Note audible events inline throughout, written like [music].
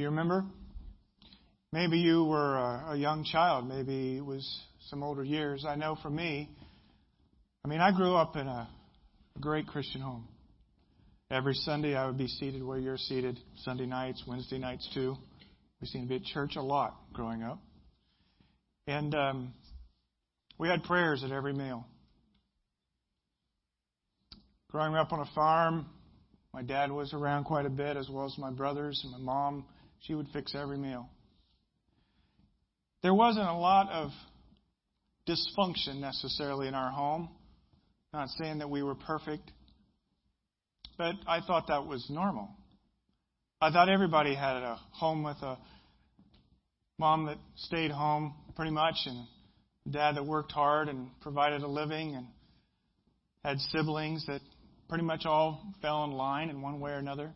Do you remember? Maybe you were a, a young child. Maybe it was some older years. I know for me, I mean, I grew up in a, a great Christian home. Every Sunday I would be seated where you're seated. Sunday nights, Wednesday nights too. We seemed to be at church a lot growing up. And um, we had prayers at every meal. Growing up on a farm, my dad was around quite a bit, as well as my brothers and my mom. She would fix every meal. There wasn't a lot of dysfunction necessarily in our home. Not saying that we were perfect, but I thought that was normal. I thought everybody had a home with a mom that stayed home pretty much and dad that worked hard and provided a living and had siblings that pretty much all fell in line in one way or another.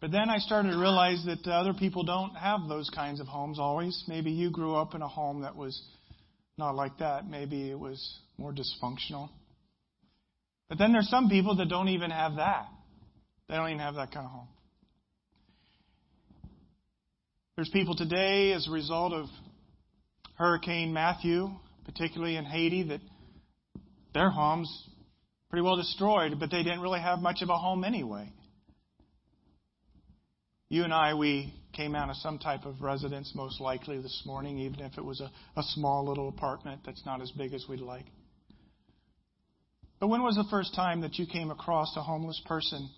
But then I started to realize that uh, other people don't have those kinds of homes always. Maybe you grew up in a home that was not like that. Maybe it was more dysfunctional. But then there's some people that don't even have that. They don't even have that kind of home. There's people today, as a result of Hurricane Matthew, particularly in Haiti, that their homes pretty well destroyed, but they didn't really have much of a home anyway. You and I, we came out of some type of residence most likely this morning, even if it was a, a small little apartment that's not as big as we'd like. But when was the first time that you came across a homeless person?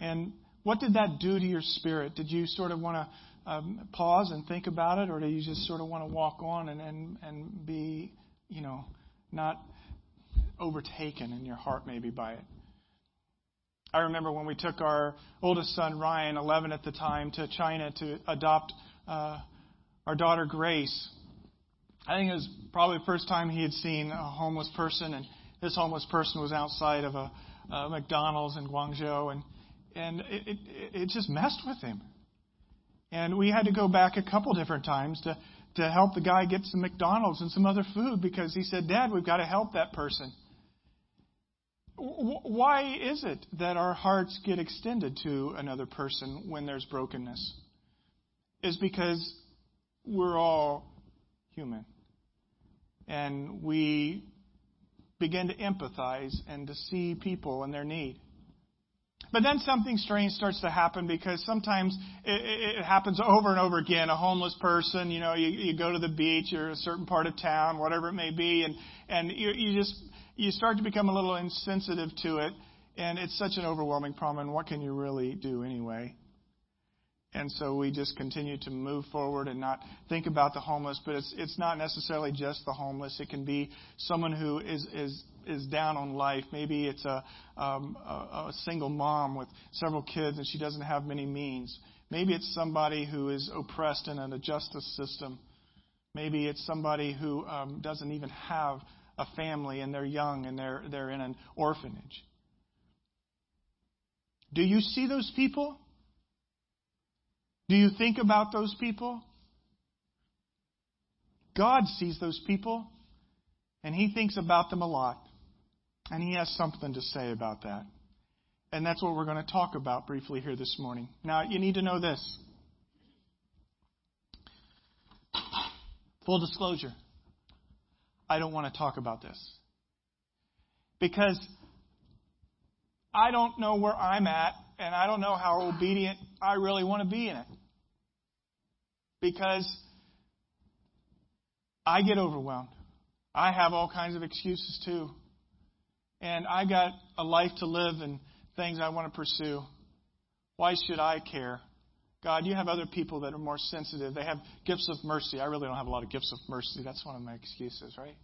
And what did that do to your spirit? Did you sort of want to um, pause and think about it, or do you just sort of want to walk on and, and, and be, you know, not overtaken in your heart maybe by it? I remember when we took our oldest son, Ryan, 11 at the time, to China to adopt uh, our daughter, Grace. I think it was probably the first time he had seen a homeless person, and this homeless person was outside of a, a McDonald's in Guangzhou, and and it, it it just messed with him. And we had to go back a couple different times to to help the guy get some McDonald's and some other food because he said, "Dad, we've got to help that person." Why is it that our hearts get extended to another person when there's brokenness? Is because we're all human. And we begin to empathize and to see people and their need. But then something strange starts to happen because sometimes it, it, happens over and over again. A homeless person, you know, you, you go to the beach or a certain part of town, whatever it may be, and and you, you just you start to become a little insensitive to it, and it's such an overwhelming problem. And what can you really do anyway? And so we just continue to move forward and not think about the homeless. But it's it's not necessarily just the homeless. It can be someone who is is is down on life. Maybe it's a um, a, a single mom with several kids and she doesn't have many means. Maybe it's somebody who is oppressed in a justice system. Maybe it's somebody who um, doesn't even have a family and they're young and they're, they're in an orphanage. Do you see those people? Do you think about those people? God sees those people and He thinks about them a lot. And He has something to say about that. And that's what we're going to talk about briefly here this morning. Now, you need to know this. Full disclosure. I don't want to talk about this. Because I don't know where I'm at, and I don't know how obedient I really want to be in it. Because I get overwhelmed. I have all kinds of excuses too. And I got a life to live and things I want to pursue. Why should I care? God, you have other people that are more sensitive. They have gifts of mercy. I really don't have a lot of gifts of mercy. That's one of my excuses, right?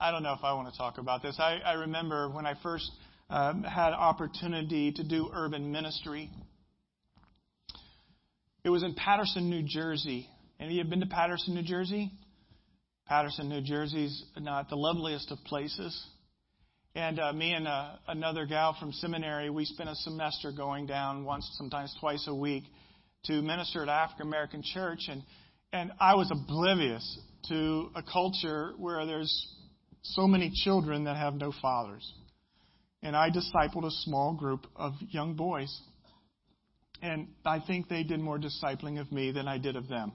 I don't know if I want to talk about this. I, I remember when I first um, had opportunity to do urban ministry. It was in Paterson, New Jersey. Any of you have been to Paterson, New Jersey? Paterson, New Jersey's not the loveliest of places. And uh, me and uh, another gal from seminary, we spent a semester going down once, sometimes twice a week, to minister at African American church, and and I was oblivious to a culture where there's so many children that have no fathers. And I discipled a small group of young boys. And I think they did more discipling of me than I did of them.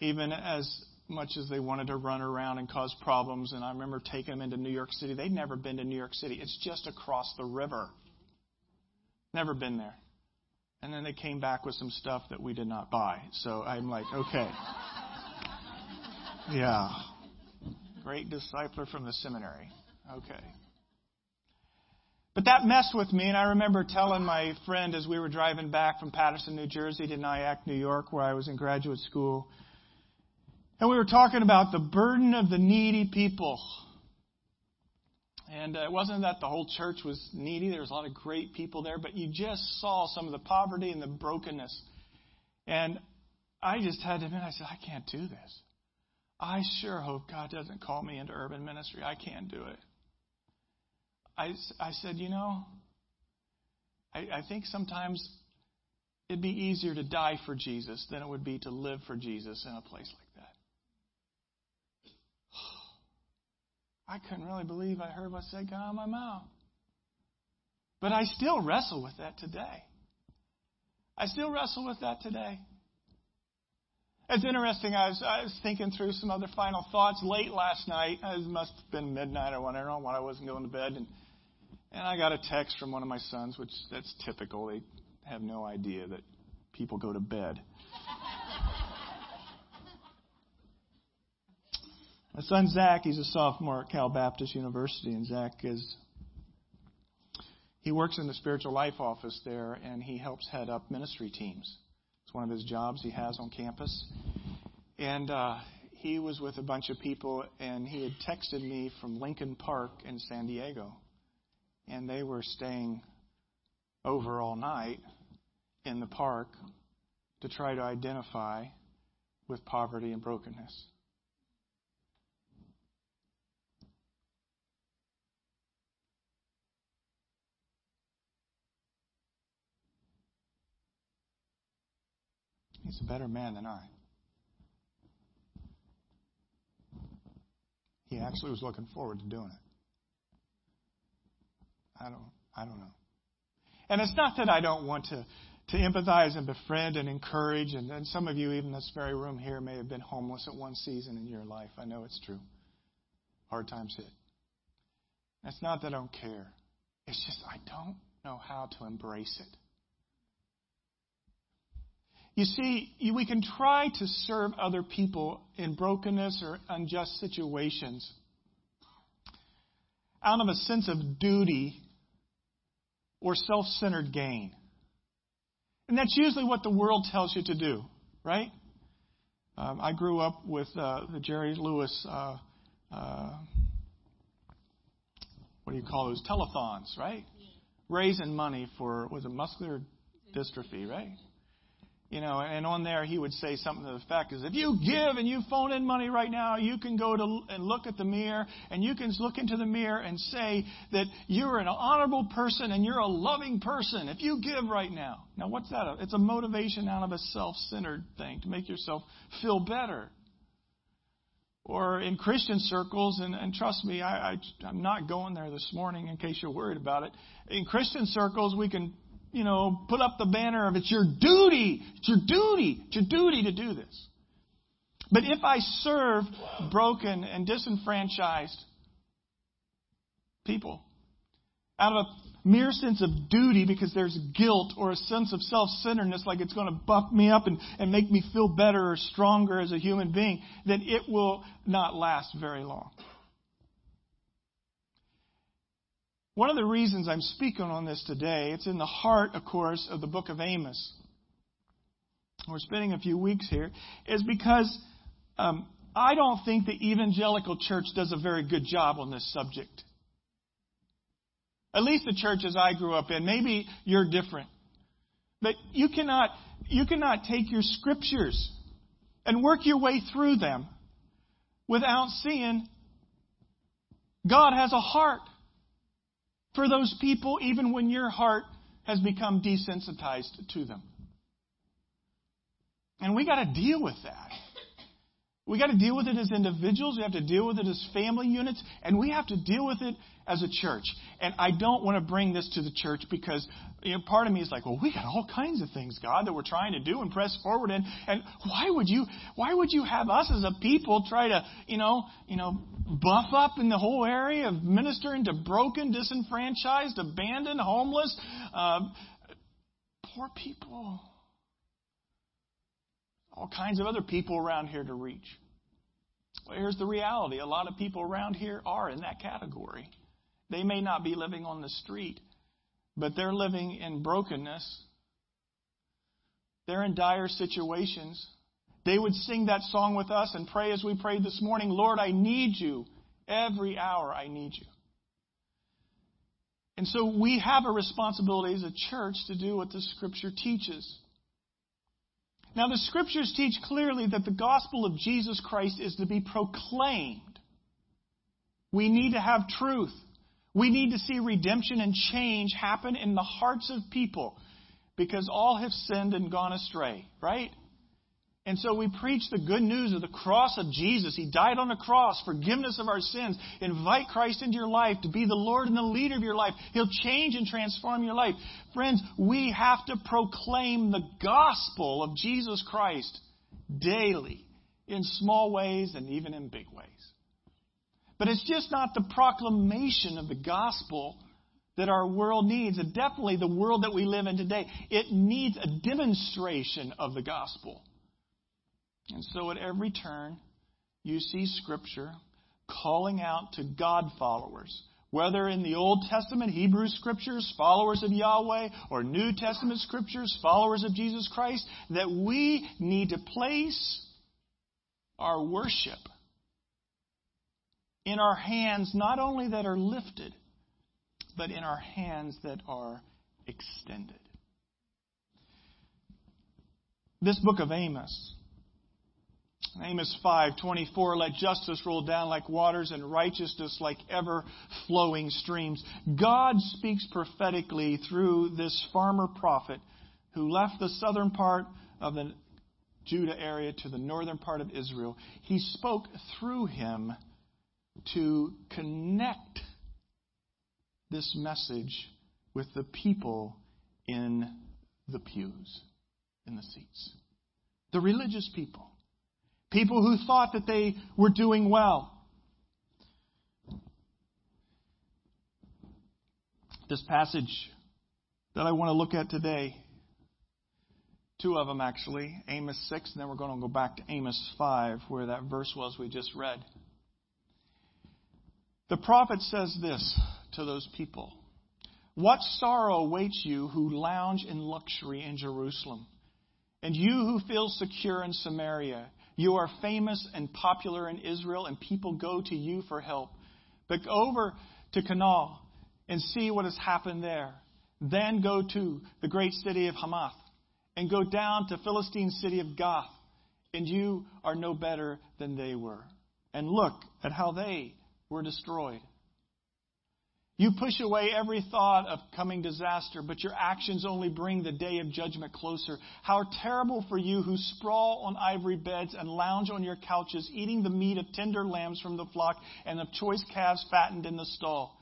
Even as much as they wanted to run around and cause problems. And I remember taking them into New York City. They'd never been to New York City. It's just across the river. Never been there. And then they came back with some stuff that we did not buy. So I'm like, okay. [laughs] Yeah. Great discipler from the seminary. Okay. But that messed with me, and I remember telling my friend as we were driving back from Paterson, New Jersey to Nyack, New York, where I was in graduate school, and we were talking about the burden of the needy people. And uh, it wasn't that the whole church was needy. There was a lot of great people there, but you just saw some of the poverty and the brokenness. And I just had to admit, I said, I can't do this. I sure hope God doesn't call me into urban ministry. I can't do it. I, I said, you know, I, I think sometimes it'd be easier to die for Jesus than it would be to live for Jesus in a place like I couldn't really believe I heard what said come out of my mouth. But I still wrestle with that today. I still wrestle with that today. It's interesting. I was, I was thinking through some other final thoughts late last night. It must have been midnight or whatever when I wasn't going to bed, and and I got a text from one of my sons, which that's typical. They have no idea that people go to bed. My son Zach, he's a sophomore at Cal Baptist University, and Zach is he works in the spiritual life office there, and he helps head up ministry teams. It's one of his jobs he has on campus, and uh, he was with a bunch of people, and he had texted me from Lincoln Park in San Diego, and they were staying over all night in the park to try to identify with poverty and brokenness. He's a better man than I. He actually was looking forward to doing it. I don't I don't know. And it's not that I don't want to, to empathize and befriend and encourage, and, and some of you, even this very room here, may have been homeless at one season in your life. I know it's true. Hard times hit. It's not that I don't care. It's just I don't know how to embrace it. You see, we can try to serve other people in brokenness or unjust situations out of a sense of duty or self centered gain. And that's usually what the world tells you to do, right? Um, I grew up with uh, the Jerry Lewis, uh, uh, what do you call those, telethons, right? Raising money for, was it muscular dystrophy, right? You know, and on there he would say something to the effect is if you give and you phone in money right now, you can go to and look at the mirror and you can look into the mirror and say that you're an honorable person and you're a loving person if you give right now. Now what's that? It's a motivation out of a self-centered thing to make yourself feel better. Or in Christian circles, and, and trust me, I, I, I'm not going there this morning in case you're worried about it. In Christian circles, we can you know, put up the banner of it's your duty, it's your duty, it's your duty to do this. But if I serve broken and disenfranchised people out of a mere sense of duty because there's guilt or a sense of self centeredness, like it's going to buff me up and, and make me feel better or stronger as a human being, then it will not last very long. One of the reasons I'm speaking on this today, it's in the heart, of course, of the book of Amos. We're spending a few weeks here, is because um, I don't think the evangelical church does a very good job on this subject. At least the churches I grew up in. Maybe you're different. But you cannot, you cannot take your scriptures and work your way through them without seeing God has a heart for those people, even when your heart has become desensitized to them. And we got to deal with that. We got to deal with it as individuals. We have to deal with it as family units. And we have to deal with it as a church. And I don't want to bring this to the church because you know, part of me is like, well, we got all kinds of things, God, that we're trying to do and press forward in. And why would you, why would you have us as a people try to, you know, you know, buff up in the whole area of ministering to broken, disenfranchised, abandoned, homeless, uh, poor people? All kinds of other people around here to reach. Well, here's the reality a lot of people around here are in that category. They may not be living on the street, but they're living in brokenness. They're in dire situations. They would sing that song with us and pray as we prayed this morning Lord, I need you. Every hour I need you. And so we have a responsibility as a church to do what the Scripture teaches. Now, the scriptures teach clearly that the gospel of Jesus Christ is to be proclaimed. We need to have truth. We need to see redemption and change happen in the hearts of people because all have sinned and gone astray, right? And so we preach the good news of the cross of Jesus. He died on the cross, forgiveness of our sins. Invite Christ into your life to be the Lord and the leader of your life. He'll change and transform your life. Friends, we have to proclaim the gospel of Jesus Christ daily in small ways and even in big ways. But it's just not the proclamation of the gospel that our world needs, and definitely the world that we live in today. It needs a demonstration of the gospel. And so at every turn, you see Scripture calling out to God followers, whether in the Old Testament, Hebrew Scriptures, followers of Yahweh, or New Testament Scriptures, followers of Jesus Christ, that we need to place our worship in our hands, not only that are lifted, but in our hands that are extended. This book of Amos Amos 5:24 let justice roll down like waters and righteousness like ever flowing streams. God speaks prophetically through this farmer prophet who left the southern part of the Judah area to the northern part of Israel. He spoke through him to connect this message with the people in the pews, in the seats. The religious people. People who thought that they were doing well. This passage that I want to look at today, two of them actually, Amos 6, and then we're going to go back to Amos 5, where that verse was we just read. The prophet says this to those people What sorrow awaits you who lounge in luxury in Jerusalem, and you who feel secure in Samaria? You are famous and popular in Israel, and people go to you for help. But go over to Canaan and see what has happened there. Then go to the great city of Hamath and go down to Philistine city of Gath, and you are no better than they were. And look at how they were destroyed. You push away every thought of coming disaster, but your actions only bring the day of judgment closer. How terrible for you who sprawl on ivory beds and lounge on your couches, eating the meat of tender lambs from the flock and of choice calves fattened in the stall.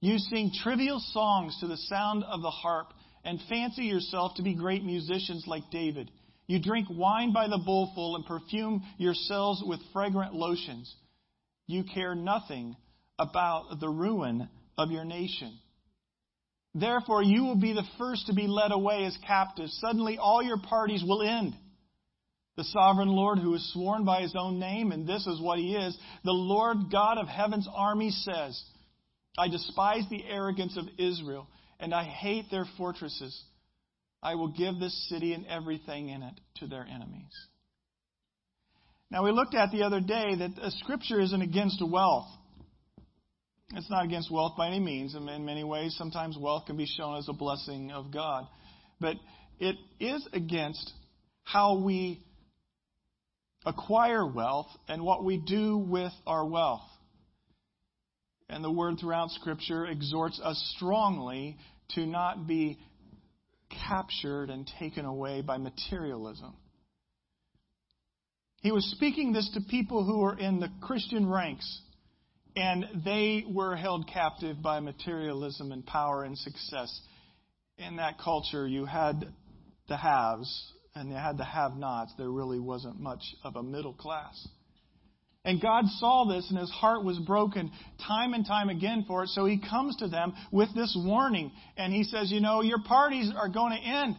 You sing trivial songs to the sound of the harp and fancy yourself to be great musicians like David. You drink wine by the bowlful and perfume yourselves with fragrant lotions. You care nothing about the ruin of your nation. Therefore, you will be the first to be led away as captives. Suddenly, all your parties will end. The sovereign Lord, who is sworn by his own name, and this is what he is, the Lord God of heaven's army says, I despise the arrogance of Israel, and I hate their fortresses. I will give this city and everything in it to their enemies. Now, we looked at the other day that uh, Scripture isn't against wealth. It's not against wealth by any means. In many ways, sometimes wealth can be shown as a blessing of God. But it is against how we acquire wealth and what we do with our wealth. And the word throughout Scripture exhorts us strongly to not be captured and taken away by materialism. he was speaking this to people who were in the Christian ranks, and they were held captive by materialism and power and success. In that culture, you had the haves and you had the have nots. There really wasn't much of a middle class. And God saw this and his heart was broken time and time again for it. So he comes to them with this warning and he says, You know, your parties are going to end.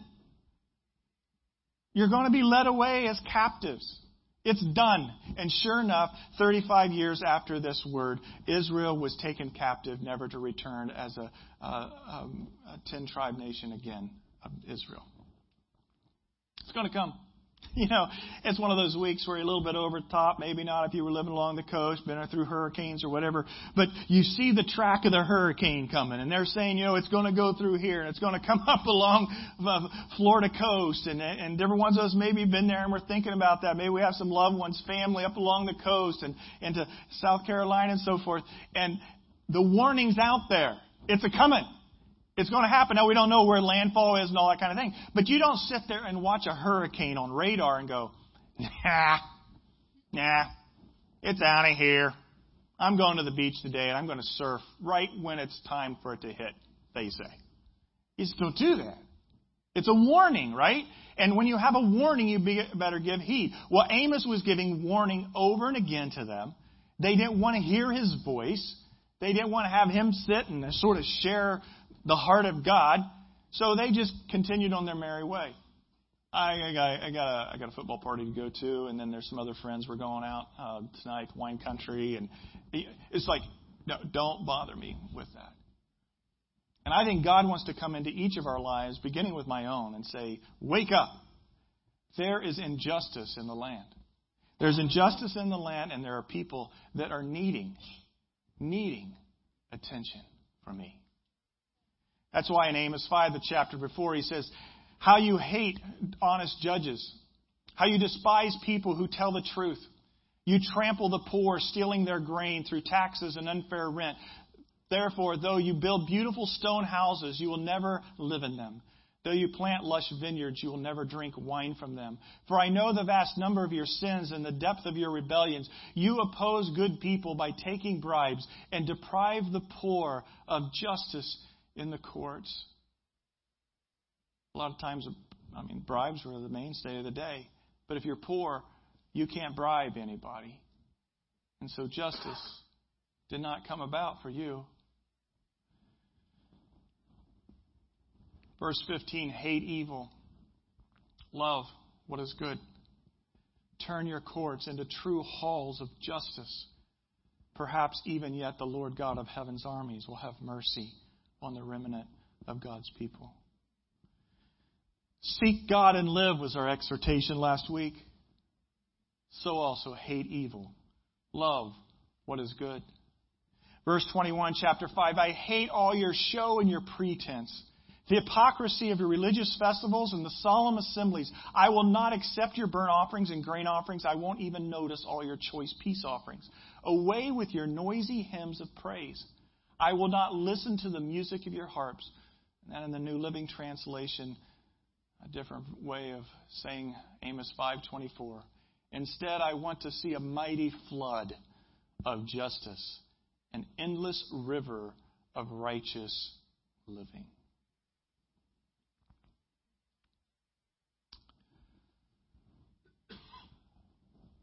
You're going to be led away as captives. It's done. And sure enough, 35 years after this word, Israel was taken captive, never to return as a, uh, um, a, a, a 10 tribe nation again of Israel. It's going to come. [laughs] You know, it's one of those weeks where you're a little bit over the top. Maybe not if you were living along the coast, been through hurricanes or whatever. But you see the track of the hurricane coming, and they're saying, you know, it's going to go through here, and it's going to come [laughs] up along the Florida coast, and and different ones of us maybe been there, and we're thinking about that. Maybe we have some loved ones, family up along the coast, and into South Carolina and so forth. And the warning's out there. It's a coming. It's going to happen. Now, we don't know where landfall is and all that kind of thing. But you don't sit there and watch a hurricane on radar and go, nah, nah, it's out of here. I'm going to the beach today and I'm going to surf right when it's time for it to hit, they say. You just don't do that. It's a warning, right? And when you have a warning, you better give heed. Well, Amos was giving warning over and again to them. They didn't want to hear his voice. They didn't want to have him sit and sort of share the heart of God. So they just continued on their merry way. I, I, got, I, got a, I got a football party to go to, and then there's some other friends we're going out uh, tonight, wine country, and it's like, no, don't bother me with that. And I think God wants to come into each of our lives, beginning with my own, and say, wake up. There is injustice in the land. There's injustice in the land, and there are people that are needing, needing attention from me. That's why in Amos 5, the chapter before, he says, How you hate honest judges, how you despise people who tell the truth. You trample the poor, stealing their grain through taxes and unfair rent. Therefore, though you build beautiful stone houses, you will never live in them. Though you plant lush vineyards, you will never drink wine from them. For I know the vast number of your sins and the depth of your rebellions. You oppose good people by taking bribes and deprive the poor of justice in the courts. A lot of times, I mean, bribes were the mainstay of the day. But if you're poor, you can't bribe anybody. And so justice did not come about for you. Verse 15 hate evil, love what is good. Turn your courts into true halls of justice. Perhaps even yet the Lord God of heaven's armies will have mercy on the remnant of God's people. Seek God and live was our exhortation last week. So also hate evil. Love what is good. Verse 21, chapter 5 I hate all your show and your pretense, the hypocrisy of your religious festivals and the solemn assemblies. I will not accept your burnt offerings and grain offerings. I won't even notice all your choice peace offerings. Away with your noisy hymns of praise. I will not listen to the music of your harps. And in the New Living Translation, a different way of saying Amos 5:24. Instead, I want to see a mighty flood of justice, an endless river of righteous living.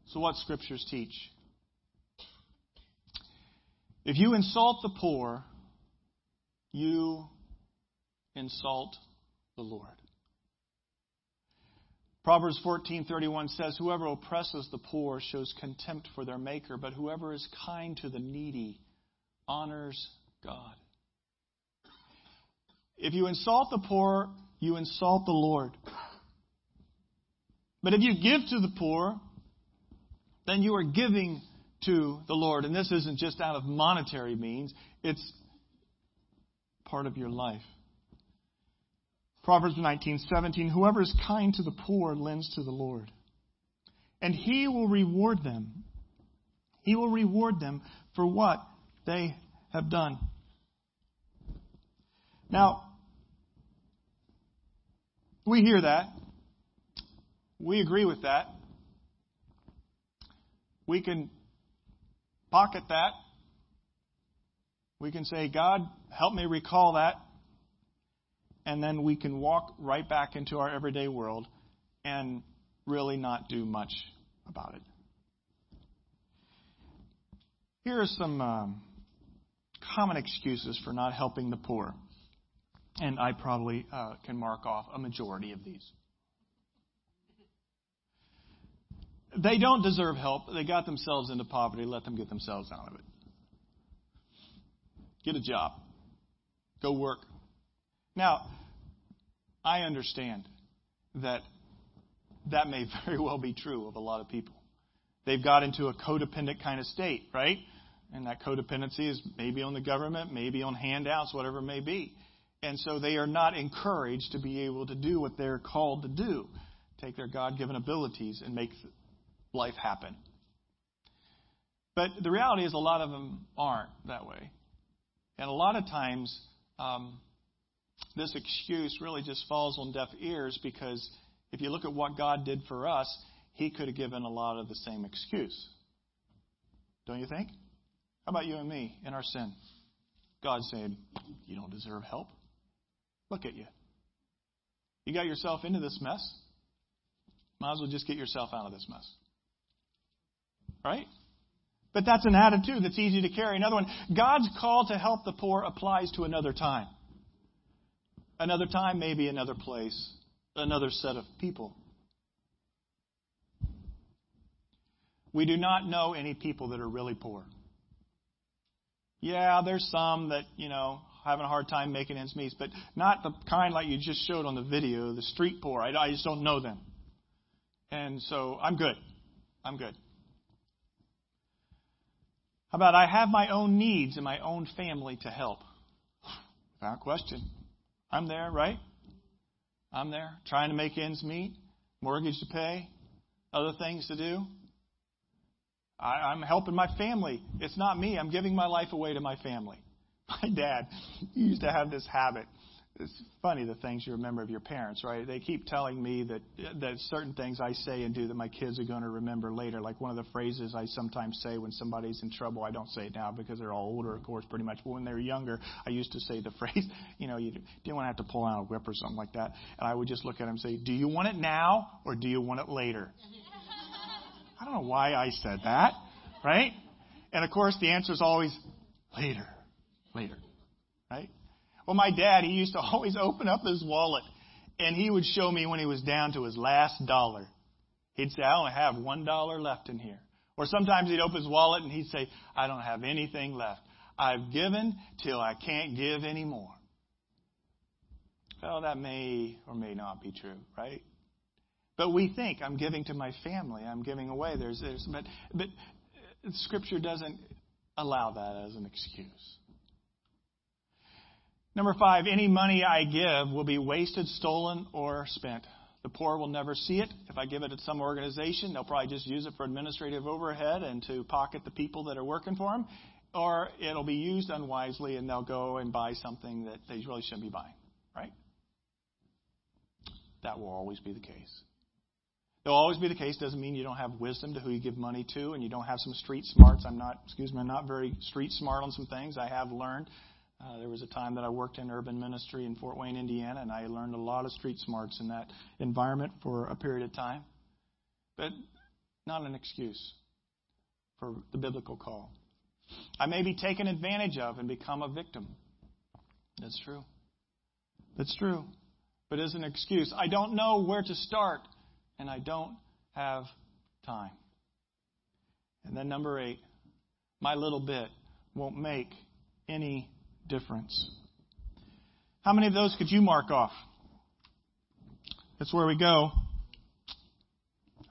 So, what scriptures teach? If you insult the poor, you insult the Lord. Proverbs 14:31 says whoever oppresses the poor shows contempt for their maker but whoever is kind to the needy honors God. If you insult the poor, you insult the Lord. But if you give to the poor, then you are giving to the Lord. And this isn't just out of monetary means, it's part of your life. Proverbs 19:17 Whoever is kind to the poor lends to the Lord, and he will reward them. He will reward them for what they have done. Now, we hear that. We agree with that. We can pocket that. We can say, God, help me recall that. And then we can walk right back into our everyday world and really not do much about it. Here are some um, common excuses for not helping the poor. And I probably uh, can mark off a majority of these. They don't deserve help. They got themselves into poverty. Let them get themselves out of it. Get a job. Go work. Now, I understand that that may [laughs] very well be true of a lot of people. They've got into a codependent kind of state, right? And that codependency is maybe on the government, maybe on handouts, whatever it may be. And so they are not encouraged to be able to do what they're called to do take their God given abilities and make life happen. But the reality is, a lot of them aren't that way. And a lot of times, um, this excuse really just falls on deaf ears because if you look at what God did for us, He could have given a lot of the same excuse. Don't you think? How about you and me in our sin? God saying, You don't deserve help. Look at you. You got yourself into this mess. Might as well just get yourself out of this mess. Right? But that's an attitude that's easy to carry. Another one, God's call to help the poor applies to another time. Another time, maybe another place, another set of people. We do not know any people that are really poor. Yeah, there's some that, you know, having a hard time making ends meet, but not the kind like you just showed on the video, the street poor. I, I just don't know them. And so I'm good. I'm good. About I have my own needs and my own family to help? Without question. I'm there, right? I'm there trying to make ends meet, mortgage to pay, other things to do. I, I'm helping my family. It's not me. I'm giving my life away to my family. [laughs] My dad used to have this habit. It's funny the things you remember of your parents, right? They keep telling me that that certain things I say and do that my kids are going to remember later. Like one of the phrases I sometimes say when somebody's in trouble. I don't say it now because they're all older, of course, pretty much. But when they were younger, I used to say the [laughs] phrase, you know, you didn't want to have to pull out a whip or something like that. And I would just look at him and say, "Do you want it now or do you want it later?" [laughs] I don't know why I said that, right? And of course, the answer is always later, later? Well, my dad, he used to [laughs] always open up his wallet and he would show me when he was down to his last dollar. He'd say, I only have one dollar left in here. Or sometimes he'd open his wallet and he'd say, I don't have anything left. I've given till I can't give anymore. Well, that may or may not be true, right? But we think I'm giving to my family, I'm giving away. There's, there's, but, but uh, Scripture doesn't allow that as an excuse. Number five, any money I give will be wasted, stolen, or spent. The poor will never see it. If I give it to some organization, they'll probably just use it for administrative overhead and to pocket the people that are working for them. Or it'll be used unwisely and they'll go and buy something that they really shouldn't be buying. Right? That will always be the case. It'll always be the case. Doesn't mean you don't have wisdom to who you give money to and you don't have some street smarts. I'm not, excuse me, I'm not very street smart on some things. I have learned uh, there was a time that I worked in urban ministry in Fort Wayne, Indiana, and I learned a lot of street smarts in that environment for a period of time. But not an excuse for the biblical call. I may be taken advantage of and become a victim. That's true. That's true. But as an excuse, I don't know where to start, and I don't have time. And then number eight, my little bit won't make any difference. How many of those could you mark off? That's where we go.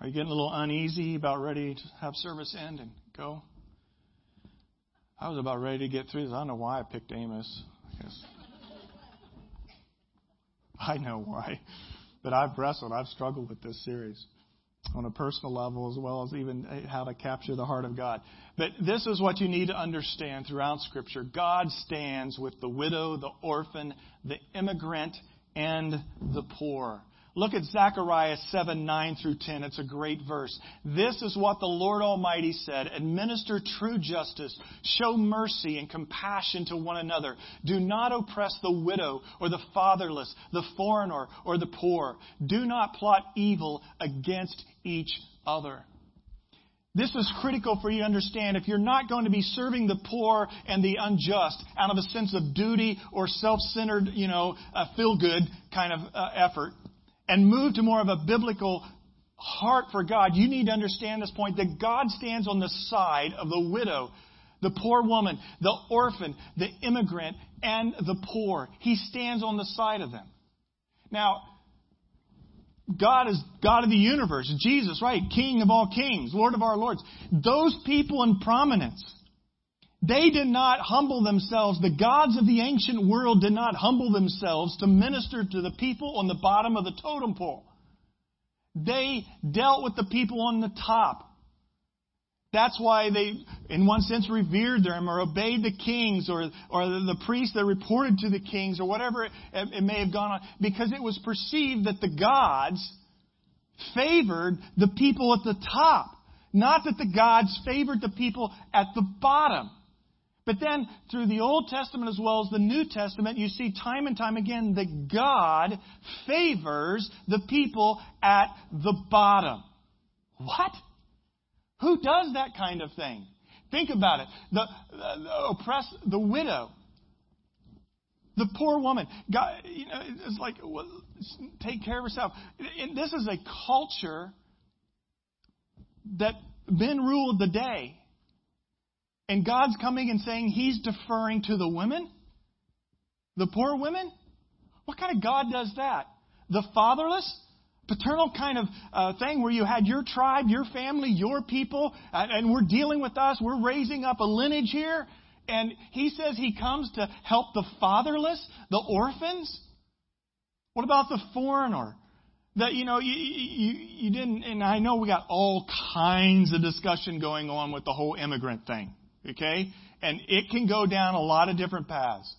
Are you getting a little uneasy, about ready to have service end and go? I was about ready to get through this. I don't know why I picked Amos. I. I know why. But I've wrestled, I've struggled with this series on a personal level as well as even uh, how to capture the heart of God. But this is what you need to understand throughout Scripture. God stands with the widow, the orphan, the immigrant, and the poor. Look at Zechariah 7, 9 through 10. It's a great verse. This is what the Lord Almighty said. Administer true justice. Show mercy and compassion to one another. Do not oppress the widow or the fatherless, the foreigner or the poor. Do not plot evil against each other. This is critical for you to understand. If you're not going to be serving the poor and the unjust out of a sense of duty or self-centered, you know, feel-good kind of uh, effort, and move to more of a biblical heart for God, you need to understand this point that God stands on the side of the widow, the poor woman, the orphan, the immigrant, and the poor. He stands on the side of them. Now, God is God of the universe. Jesus, right? King of all kings, Lord of our lords. Those people in prominence, they did not humble themselves. The gods of the ancient world did not humble themselves to minister to the people on the bottom of the totem pole. They dealt with the people on the top. That's why they, in one sense, revered them or obeyed the kings or, or the priests that reported to the kings or whatever it, it may have gone on, because it was perceived that the gods favored the people at the top, not that the gods favored the people at the bottom. But then, through the Old Testament as well as the New Testament, you see time and time again that God favors the people at the bottom. What? Who does that kind of thing? Think about it. The, the, the oppressed, the widow, the poor woman. God, you know, it's like well, take care of herself. And this is a culture that men ruled the day. And God's coming and saying He's deferring to the women? The poor women? What kind of God does that? The fatherless? Paternal kind of uh, thing where you had your tribe, your family, your people, and, and we're dealing with us. We're raising up a lineage here. And He says He comes to help the fatherless, the orphans. What about the foreigner? that you know you, you you didn't and I know we got all kinds of discussion going on with the whole immigrant thing. Okay? And it can go down a lot of different paths.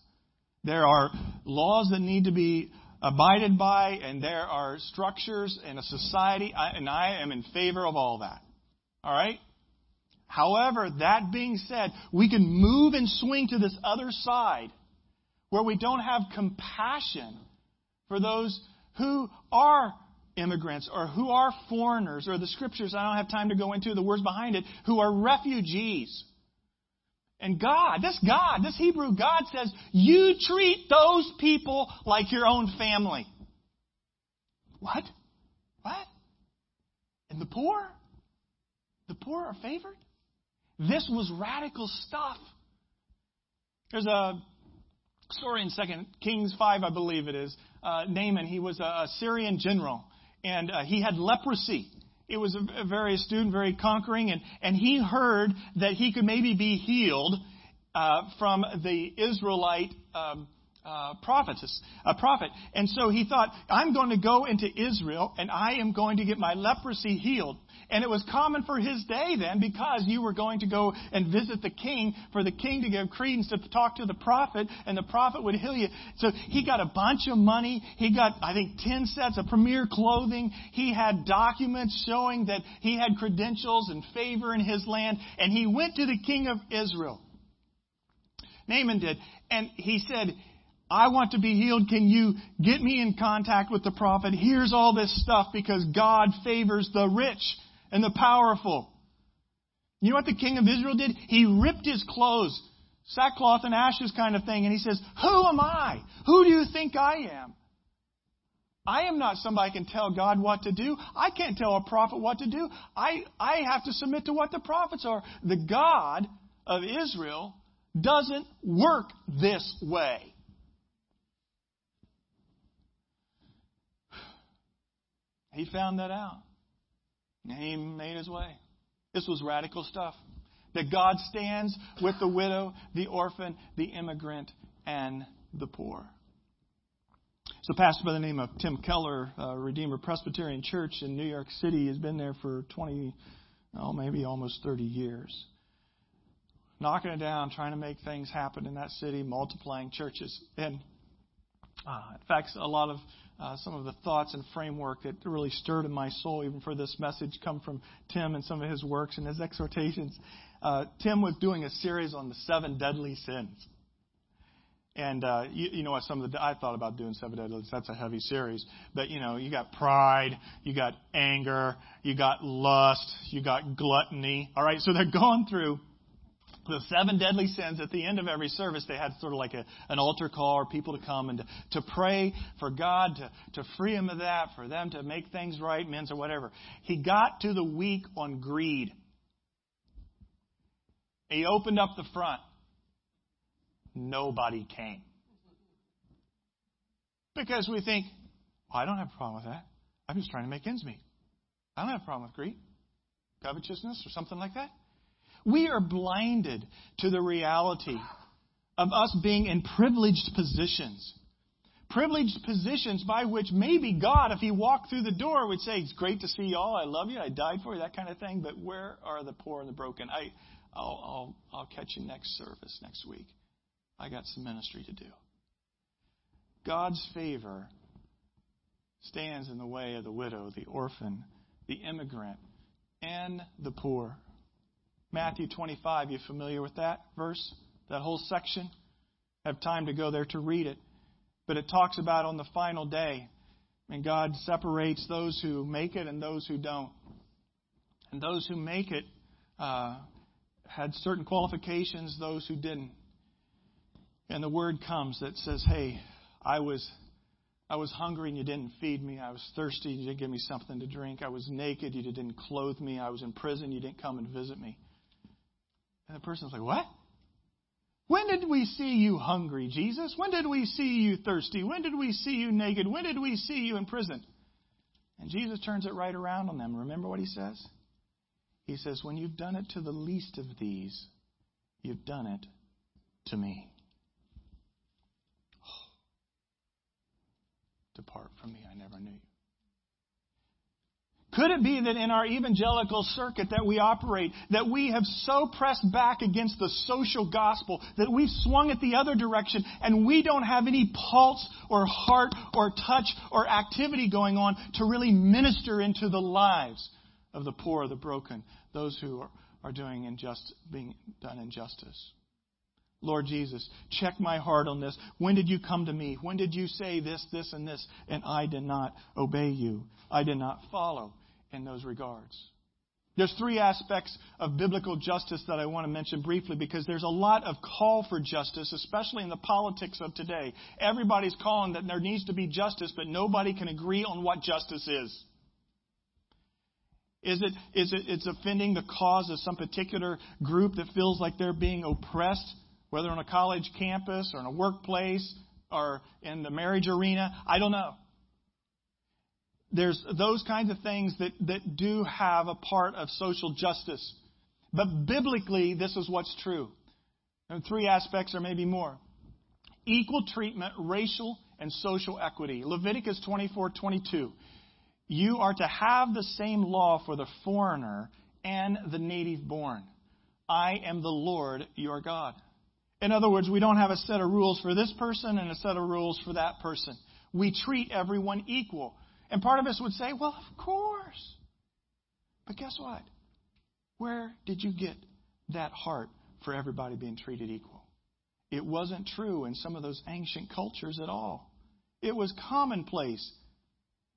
There are laws that need to be abided by, and there are structures in a society, and I am in favor of all that. All right? However, that being said, we can move and swing to this other side where we don't have compassion for those who are immigrants or who are foreigners or the scriptures I don't have time to go into the words behind it who are refugees and God, this God, this Hebrew God says, you treat those people like your own family. What? What? And the poor? The poor are favored? This was radical stuff. There's a story in 2 Kings 5, I believe it is. Uh, Naaman, he was a Syrian general, and uh, he had leprosy. It was a, very astute, very conquering, and, and he heard that he could maybe be healed uh, from the Israelite um, uh, prophetess, a prophet. And so he thought, I'm going to go into Israel and I am going to get my leprosy healed. And it was common for his day then because you were going to go and visit the king for the king to give credence to talk to the prophet and the prophet would heal you. So he got a bunch of money. He got, I think, 10 sets of premier clothing. He had documents showing that he had credentials and favor in his land. And he went to the king of Israel. Naaman did. And he said, I want to be healed. Can you get me in contact with the prophet? Here's all this stuff because God favors the rich and the powerful. You know what the king of Israel did? He ripped his clothes, sackcloth and ashes kind of thing, and he says, Who am I? Who do you think I am? I am not somebody can tell God what to do. I can't tell a prophet what to do. I, I have to submit to what the prophets are. The God of Israel doesn't work this way. He found that out. And he made his way. This was radical stuff. That God stands with the widow, the orphan, the immigrant, and the poor. So, a pastor by the name of Tim Keller, uh, Redeemer Presbyterian Church in New York City, has been there for 20, oh, maybe almost 30 years. Knocking it down, trying to make things happen in that city, multiplying churches. And uh, in fact, a lot of uh, some of the thoughts and framework that really stirred in my soul, even for this message, come from Tim and some of his works and his exhortations. Uh, Tim was doing a series on the seven deadly sins. And uh, you, you know what? Some of the I thought about doing seven deadly. Sins. That's a heavy series, but you know, you got pride, you got anger, you got lust, you got gluttony. All right, so they're going through the seven deadly sins at the end of every service they had sort of like a, an altar call or people to come and to, to pray for god to, to free them of that for them to make things right men's or whatever. He got to the week on greed. He opened up the front. Nobody came. Because we think well, i don't have a problem with that. I'm just trying to make ends meet. I don't have a problem with greed covetousness or something like that we are blinded to the reality of us being in privileged positions. Privileged positions by which maybe God, if He walked through the door, would say, It's great to see y'all. I love you. I died for you, that kind of thing. But where are the poor and the broken? I, I'll, I'll, I'll catch you next service next week. I got some ministry to do. God's favor stands in the way of the widow, the orphan, the immigrant, and the poor. Matthew 25, you familiar with that verse? That whole section? Have time to go there to read it. But it talks about on the final day, and God separates those who make it and those who don't. And those who make it uh, had certain qualifications, those who didn't. And the word comes that says, Hey, I was I was hungry and you didn't feed me. I was thirsty, and you didn't give me something to drink. I was naked, you didn't clothe me. I was in prison, you didn't come and visit me. And the person's like, What? When did we see you hungry, Jesus? When did we see you thirsty? When did we see you naked? When did we see you in prison? And Jesus turns it right around on them. Remember what he says? He says, When you've done it to the least of these, you've done it to me. [sighs] Depart from me, I never knew you. Could it be that in our evangelical circuit that we operate, that we have so pressed back against the social gospel that we've swung it the other direction and we don't have any pulse or heart or touch or activity going on to really minister into the lives of the poor, the broken, those who are, are doing injustice, being done injustice? Lord Jesus, check my heart on this. When did you come to me? When did you say this, this, and this? And I did not obey you. I did not follow in those regards. There's three aspects of biblical justice that I want to mention briefly because there's a lot of call for justice, especially in the politics of today. Everybody's calling that there needs to be justice, but nobody can agree on what justice is. Is it, is it it's offending the cause of some particular group that feels like they're being oppressed, whether on a college campus or in a workplace or in the marriage arena? I don't know there's those kinds of things that, that do have a part of social justice. But biblically, this is what's true. And three aspects, or maybe more equal treatment, racial, and social equity. Leviticus 24 22. You are to have the same law for the foreigner and the native born. I am the Lord your God. In other words, we don't have a set of rules for this person and a set of rules for that person. We treat everyone equal. And part of us would say, well, of course. But guess what? Where did you get that heart for everybody being treated equal? It wasn't true in some of those ancient cultures at all. It was commonplace,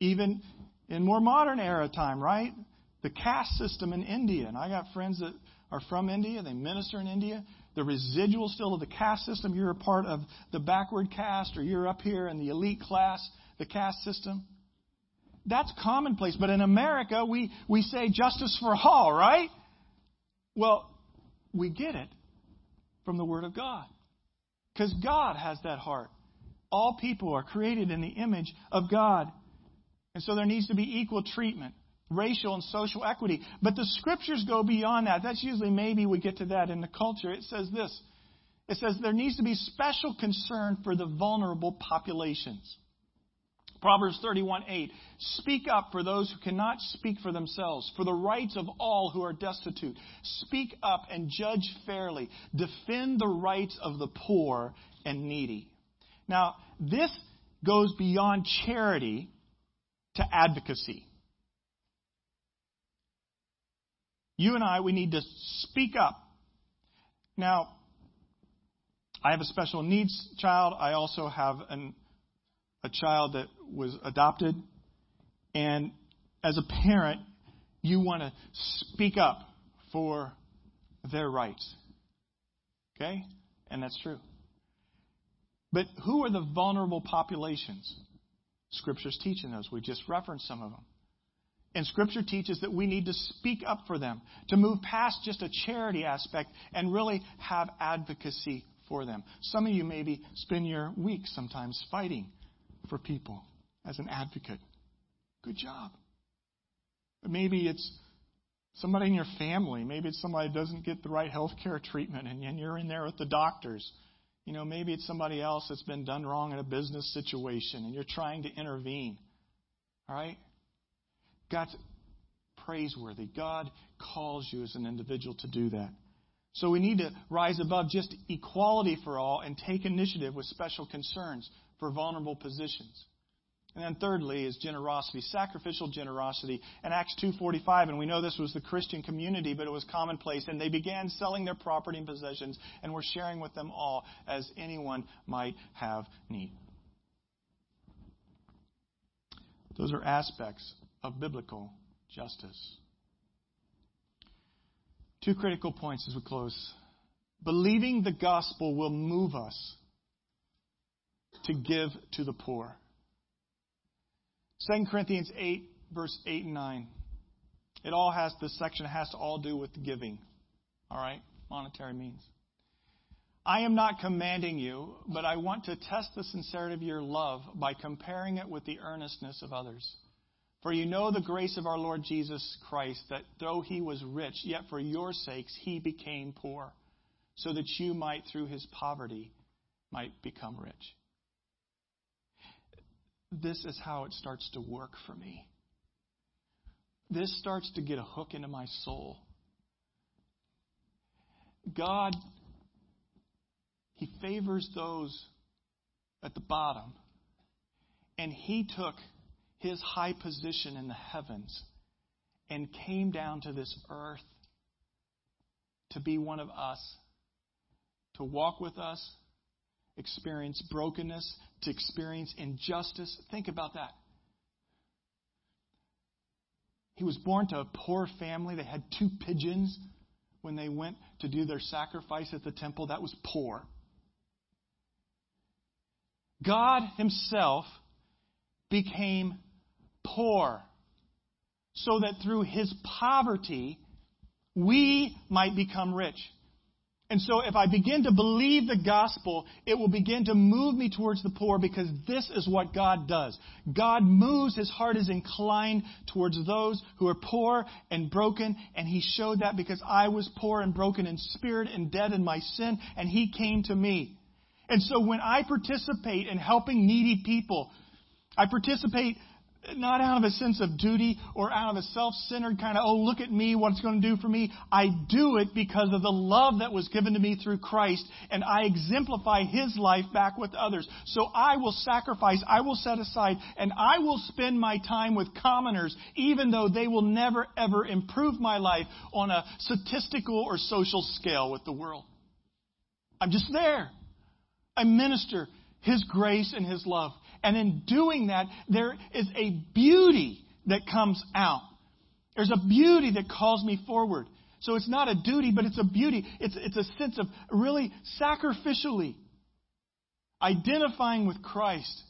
even in more modern era time, right? The caste system in India, and I got friends that are from India, they minister in India. The residual still of the caste system, you're a part of the backward caste, or you're up here in the elite class, the caste system that's commonplace. But in America, we, we say justice for all, right? Well, we get it from the Word of God. Because God has that heart. All people are created in the image of God. And so there needs to be equal treatment, racial and social equity. But the scriptures go beyond that. That's usually maybe we get to that in the culture. It says this it says there needs to be special concern for the vulnerable populations. Proverbs 31 8. Speak up for those who cannot speak for themselves, for the rights of all who are destitute. Speak up and judge fairly. Defend the rights of the poor and needy. Now, this goes beyond charity to advocacy. You and I, we need to speak up. Now, I have a special needs child. I also have an, a child that was adopted. And as a parent, you want to speak up for their rights. Okay? And that's true. But who are the vulnerable populations? Scripture's teaching those. We just referenced some of them. And Scripture teaches that we need to speak up for them, to move past just a charity aspect and really have advocacy for them. Some of you maybe spend your week sometimes fighting for people as an advocate. Good job. But maybe it's somebody in your family. Maybe it's somebody that doesn't get the right health care treatment and you're in there with the doctors. You know, maybe it's somebody else that's been done wrong in a business situation and you're trying to intervene. All right? God's praiseworthy. God calls you as an individual to do that. So we need to rise above just equality for all and take initiative with special concerns for vulnerable positions. And then thirdly is generosity, sacrificial generosity. In Acts 2:45, and we know this was the Christian community, but it was commonplace, and they began selling their property and possessions and were sharing with them all as anyone might have need. Those are aspects of biblical justice. Two critical points as we close. Believing the gospel will move us to give to the poor. 2 Corinthians 8, verse 8 and 9. It all has, this section has to all do with giving. All right? Monetary means. I am not commanding you, but I want to test the sincerity of your love by comparing it with the earnestness of others. For you know the grace of our Lord Jesus Christ, that though he was rich, yet for your sakes he became poor, so that you might, through his poverty, might become rich. This is how it starts to work for me. This starts to get a hook into my soul. God, He favors those at the bottom, and He took his high position in the heavens and came down to this earth to be one of us, to walk with us, experience brokenness, to experience injustice. Think about that. He was born to a poor family. They had two pigeons when they went to do their sacrifice at the temple. That was poor. God Himself became poor, so that through his poverty, we might become rich. And so, if I begin to believe the gospel, it will begin to move me towards the poor because this is what God does. God moves, his heart is inclined towards those who are poor and broken, and he showed that because I was poor and broken in spirit and dead in my sin, and he came to me. And so, when I participate in helping needy people, I participate not out of a sense of duty or out of a self-centered kind of, oh, look at me, what it's going to do for me. I do it because of the love that was given to me through Christ, and I exemplify His life back with others. So I will sacrifice, I will set aside, and I will spend my time with commoners, even though they will never, ever improve my life on a statistical or social scale with the world. I'm just there. I minister His grace and His love. And in doing that, there is a beauty that comes out. There's a beauty that calls me forward. So it's not a duty, but it's a beauty. It's, it's a sense of really sacrificially identifying with Christ.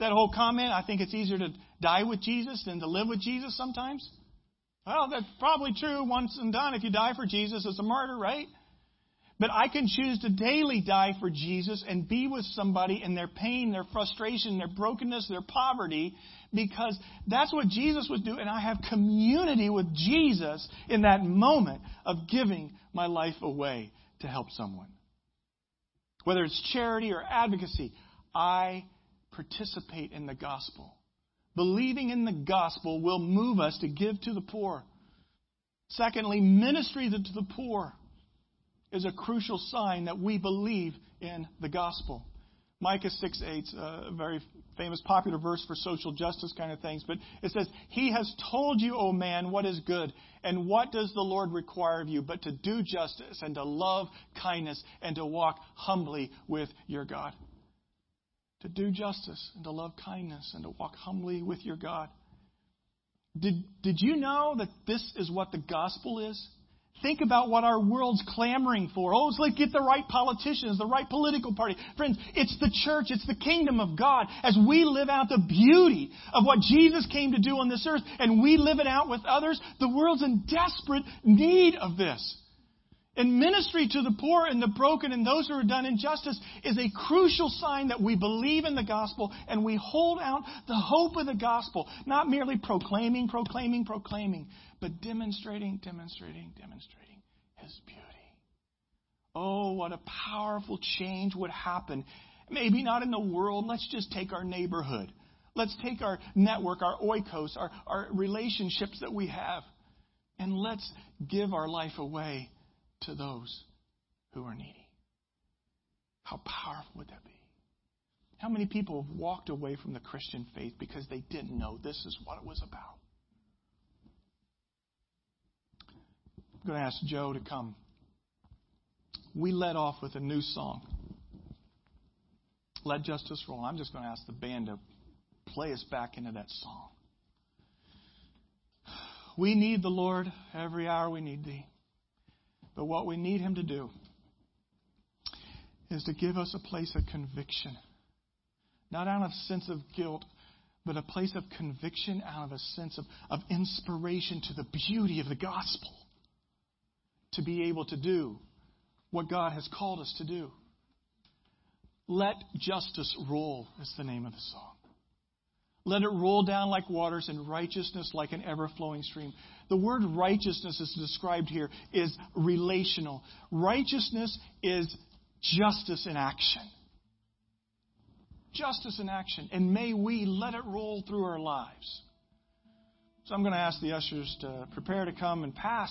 That whole comment, I think it's easier to die with Jesus than to live with Jesus sometimes. Well, that's probably true once and done. If you die for Jesus, it's a martyr, right? But I can choose to daily die for Jesus and be with somebody in their pain, their frustration, their brokenness, their poverty, because that's what Jesus would do. And I have community with Jesus in that moment of giving my life away to help someone. Whether it's charity or advocacy, I participate in the gospel. Believing in the gospel will move us to give to the poor. Secondly, ministry to the poor is a crucial sign that we believe in the gospel. Micah 6 8, uh, a very famous, popular verse for social justice kind of things. But it says, He has told you, O man, what is good. And what does the Lord require of you but to do justice and to love kindness and to walk humbly with your God? To do justice and to love kindness and to walk humbly with your God. Did, did you know that this is what the gospel is? Think about what our world's clamoring for. Oh, let's get the right politicians, the right political party. Friends, it's the church, it's the kingdom of God. As we live out the beauty of what Jesus came to do on this earth and we live it out with others, the world's in desperate need of this. And ministry to the poor and the broken and those who are done injustice is a crucial sign that we believe in the gospel and we hold out the hope of the gospel, not merely proclaiming, proclaiming, proclaiming, but demonstrating, demonstrating, demonstrating His beauty. Oh, what a powerful change would happen. Maybe not in the world. Let's just take our neighborhood. Let's take our network, our oikos, our, our relationships that we have, and let's give our life away to those who are needy. How powerful would that be? How many people have walked away from the Christian faith because they didn't know this is what it was about? I'm going to ask Joe to come. We led off with a new song. Let Justice Roll. I'm just going to ask the band to play us back into that song. We need the Lord every hour we need thee. But what we need Him to do is to give us a place of conviction. Not out of sense of guilt, but a place of conviction out of a sense of, of inspiration to the beauty of the gospel. To be able to do what God has called us to do. Let justice roll is the name of the song. Let it roll down like waters and righteousness like an ever flowing stream. The word righteousness is described here is relational. Righteousness is justice in action. Justice in action. And may we let it roll through our lives. So I'm going to ask the ushers to prepare to come and pass